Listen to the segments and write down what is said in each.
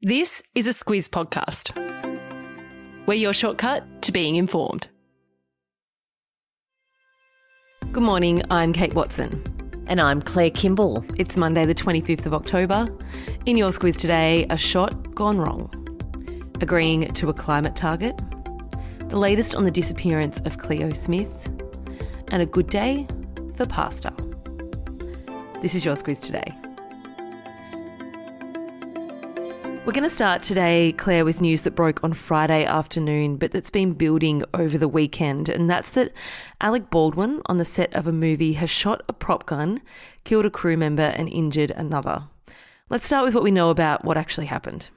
This is a Squiz podcast. We're your shortcut to being informed. Good morning, I'm Kate Watson. And I'm Claire Kimball. It's Monday, the 25th of October. In your Squiz today, a shot gone wrong, agreeing to a climate target, the latest on the disappearance of Cleo Smith, and a good day for pasta. This is your Squiz today. We're going to start today, Claire, with news that broke on Friday afternoon, but that's been building over the weekend. And that's that Alec Baldwin, on the set of a movie, has shot a prop gun, killed a crew member, and injured another. Let's start with what we know about what actually happened.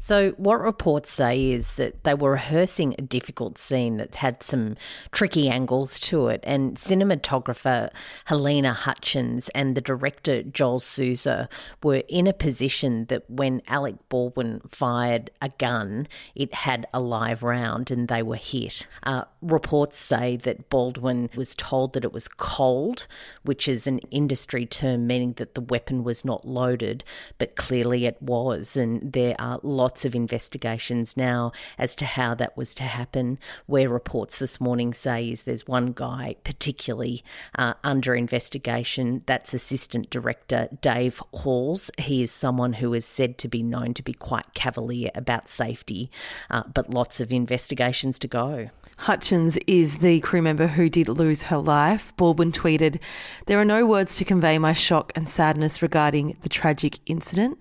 So, what reports say is that they were rehearsing a difficult scene that had some tricky angles to it, and cinematographer Halyna Hutchins and the director Joel Souza were in a position that when Alec Baldwin fired a gun, it had a live round and they were hit. Uh, reports say that Baldwin was told that it was cold, which is an industry term meaning that the weapon was not loaded, but clearly it was, and there are lots lots of investigations now as to how that was to happen. Where reports this morning say is there's one guy particularly uh, under investigation. That's Assistant Director Dave Halls. He is someone who is said to be known to be quite cavalier about safety, uh, but lots of investigations to go. Hutchins is the crew member who did lose her life. Baldwin tweeted, There are no words to convey my shock and sadness regarding the tragic incident.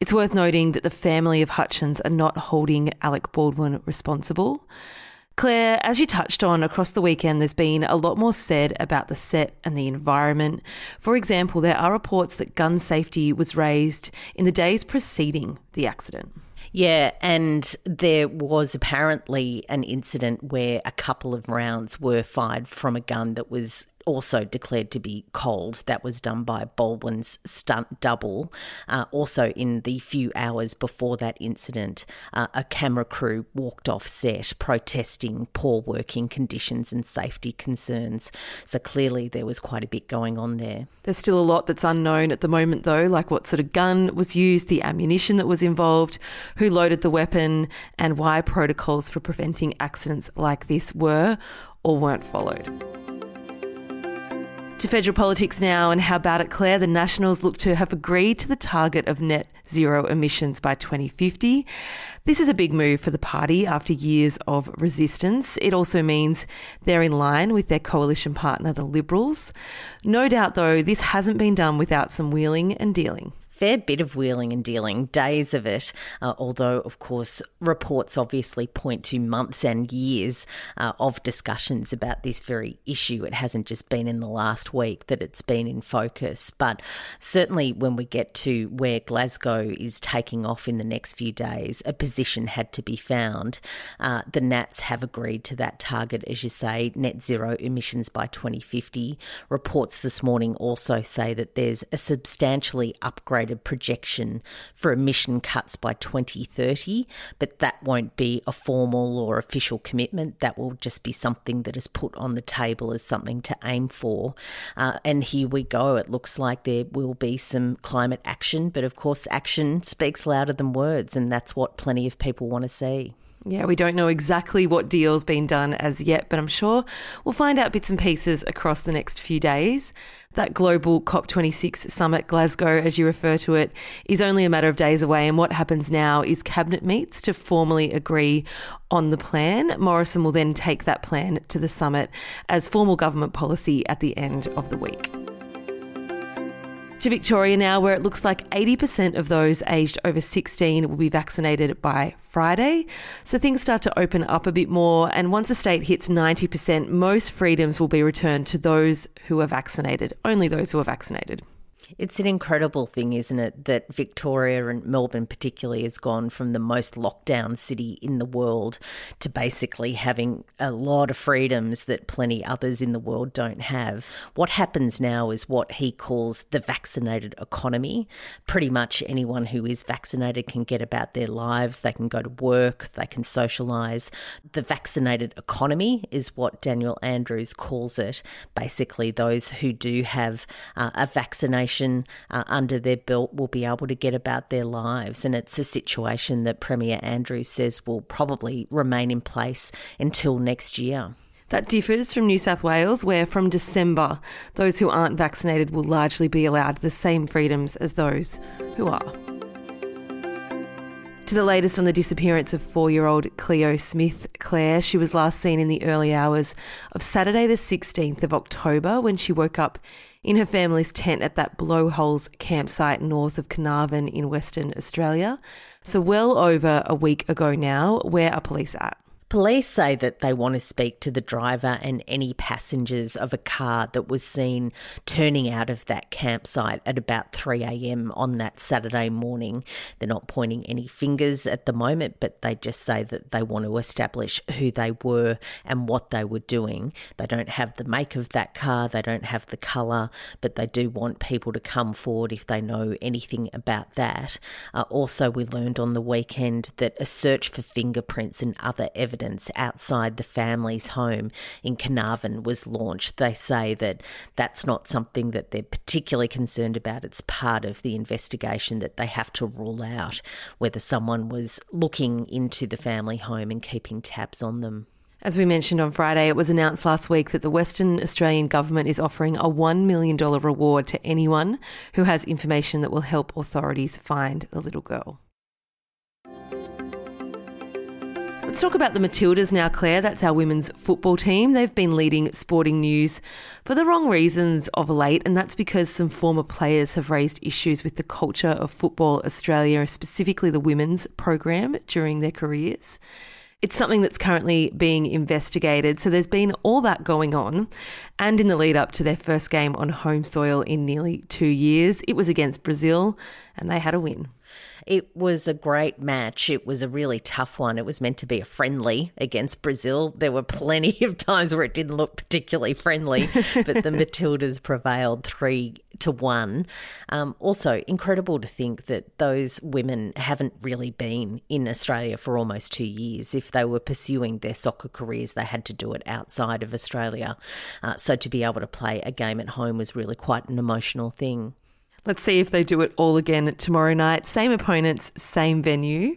It's worth noting that the family of Hutchins are not holding Alec Baldwin responsible. Claire, as you touched on across the weekend, there's been a lot more said about the set and the environment. For example, there are reports that gun safety was raised in the days preceding the accident. Yeah, and there was apparently an incident where a couple of rounds were fired from a gun that was also declared to be cold. That was done by Baldwin's stunt double. Uh, also, in the few hours before that incident, uh, a camera crew walked off set protesting poor working conditions and safety concerns. So clearly, there was quite a bit going on there. There's still a lot that's unknown at the moment, though, like what sort of gun was used, the ammunition that was involved, who loaded the weapon, and why protocols for preventing accidents like this were or weren't followed. To federal politics now and how about it, Claire? The Nationals look to have agreed to the target of net zero emissions by 2050. This is a big move for the party after years of resistance. It also means they're in line with their coalition partner, the Liberals. No doubt, though, this hasn't been done without some wheeling and dealing fair bit of wheeling and dealing, days of it, uh, although, of course, reports obviously point to months and years uh, of discussions about this very issue. It hasn't just been in the last week that it's been in focus, but certainly when we get to where Glasgow is taking off in the next few days, a position had to be found. Uh, the Nats have agreed to that target, as you say, net zero emissions by 2050. Reports this morning also say that there's a substantially projection for emission cuts by 2030, but that won't be a formal or official commitment. That will just be something that is put on the table as something to aim for. Uh, and here we go. It looks like there will be some climate action, but of course, action speaks louder than words, and that's what plenty of people want to see. Yeah, we don't know exactly what deal's been done as yet, but I'm sure we'll find out bits and pieces across the next few days. That global COP26 summit, Glasgow, as you refer to it, is only a matter of days away, and what happens now is cabinet meets to formally agree on the plan. Morrison will then take that plan to the summit as formal government policy at the end of the week. To Victoria now, where it looks like 80% of those aged over 16 will be vaccinated by Friday. So things start to open up a bit more. And once the state hits 90%, most freedoms will be returned to those who are vaccinated, only those who are vaccinated. It's an incredible thing, isn't it, that Victoria and Melbourne, particularly, has gone from the most lockdown city in the world to basically having a lot of freedoms that plenty others in the world don't have. What happens now is what he calls the vaccinated economy. Pretty much anyone who is vaccinated can get about their lives, they can go to work, they can socialise. The vaccinated economy is what Daniel Andrews calls it. Basically, those who do have uh, a vaccination uh, under their belt will be able to get about their lives. And it's a situation that Premier Andrews says will probably remain in place until next year. That differs from New South Wales, where from December, those who aren't vaccinated will largely be allowed the same freedoms as those who are. To the latest on the disappearance of four year old Cleo Smith Claire, she was last seen in the early hours of Saturday, the 16th of October, when she woke up in her family's tent at that Blowholes campsite north of Carnarvon in Western Australia. So, well over a week ago now, where are police at? Police say that they want to speak to the driver and any passengers of a car that was seen turning out of that campsite at about 3am on that Saturday morning. They're not pointing any fingers at the moment, but they just say that they want to establish who they were and what they were doing. They don't have the make of that car, they don't have the colour, but they do want people to come forward if they know anything about that. Uh, also, we learned on the weekend that a search for fingerprints and other evidence outside the family's home in Carnarvon was launched. They say that that's not something that they're particularly concerned about. It's part of the investigation that they have to rule out whether someone was looking into the family home and keeping tabs on them. As we mentioned on Friday, it was announced last week that the Western Australian government is offering a $1 million reward to anyone who has information that will help authorities find the little girl. Let's talk about the Matildas now, Claire. That's our women's football team. They've been leading sporting news for the wrong reasons of late, and that's because some former players have raised issues with the culture of Football Australia, specifically the women's program, during their careers. It's something that's currently being investigated. So there's been all that going on. And in the lead up to their first game on home soil in nearly two years, it was against Brazil, and they had a win. It was a great match. It was a really tough one. It was meant to be a friendly against Brazil. There were plenty of times where it didn't look particularly friendly, but the Matildas prevailed three to one. Um, also, incredible to think that those women haven't really been in Australia for almost two years. If they were pursuing their soccer careers, they had to do it outside of Australia. Uh, so to be able to play a game at home was really quite an emotional thing. Let's see if they do it all again tomorrow night. Same opponents, same venue.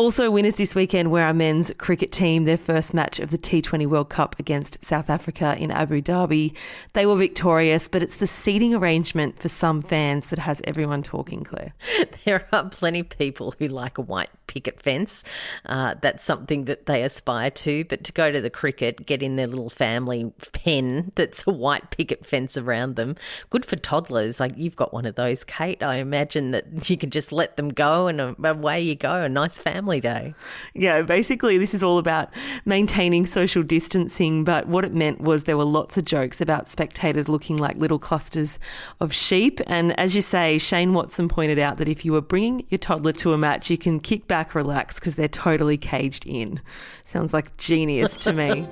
Also, winners this weekend were our men's cricket team, their first match of the T20 World Cup against South Africa in Abu Dhabi. They were victorious, but it's the seating arrangement for some fans that has everyone talking, Claire. There are plenty of people who like a white picket fence. Uh, that's something that they aspire to. But to go to the cricket, get in their little family pen that's a white picket fence around them, good for toddlers. Like you've got one of those, Kate. I imagine that you can just let them go and away you go. A nice family day. Yeah, basically, this is all about maintaining social distancing. But what it meant was there were lots of jokes about spectators looking like little clusters of sheep. And as you say, Shane Watson pointed out that if you were bringing your toddler to a match, you can kick back relax, because they're totally caged in. Sounds like genius to me.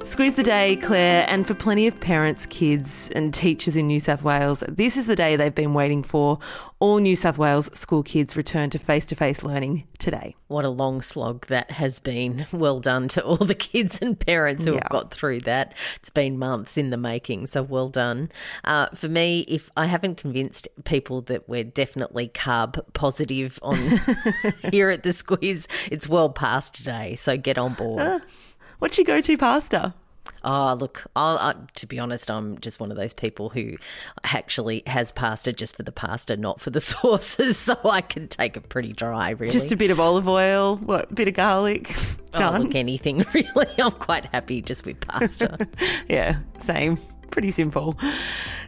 Squiz the day, Claire, and for plenty of parents, kids, and teachers in New South Wales, this is the day they've been waiting for. All New South Wales school kids return to face to face learning today. What a long slog that has been. Well done to all the kids and parents who yeah. have got through that. It's been months in the making, so well done. Uh, for me, if I haven't convinced people that we're definitely carb positive on here at the Squiz, it's World Pasta Day, so get on board. Uh, what's your go to pasta? Oh, look, I, to be honest, I'm just one of those people who actually has pasta just for the pasta, not for the sauces. So I can take it pretty dry, really. Just a bit of olive oil, what, bit of garlic. Done. Oh, look, anything, really. I'm quite happy just with pasta. yeah, same. Pretty simple.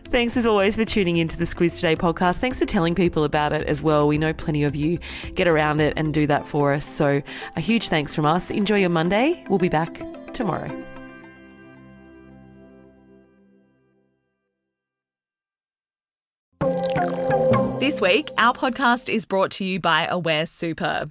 Thanks as always for tuning into the Squiz Today podcast. Thanks for telling people about it as well. We know plenty of you get around it and do that for us. So a huge thanks from us. Enjoy your Monday. We'll be back tomorrow. This week, our podcast is brought to you by Aware Super.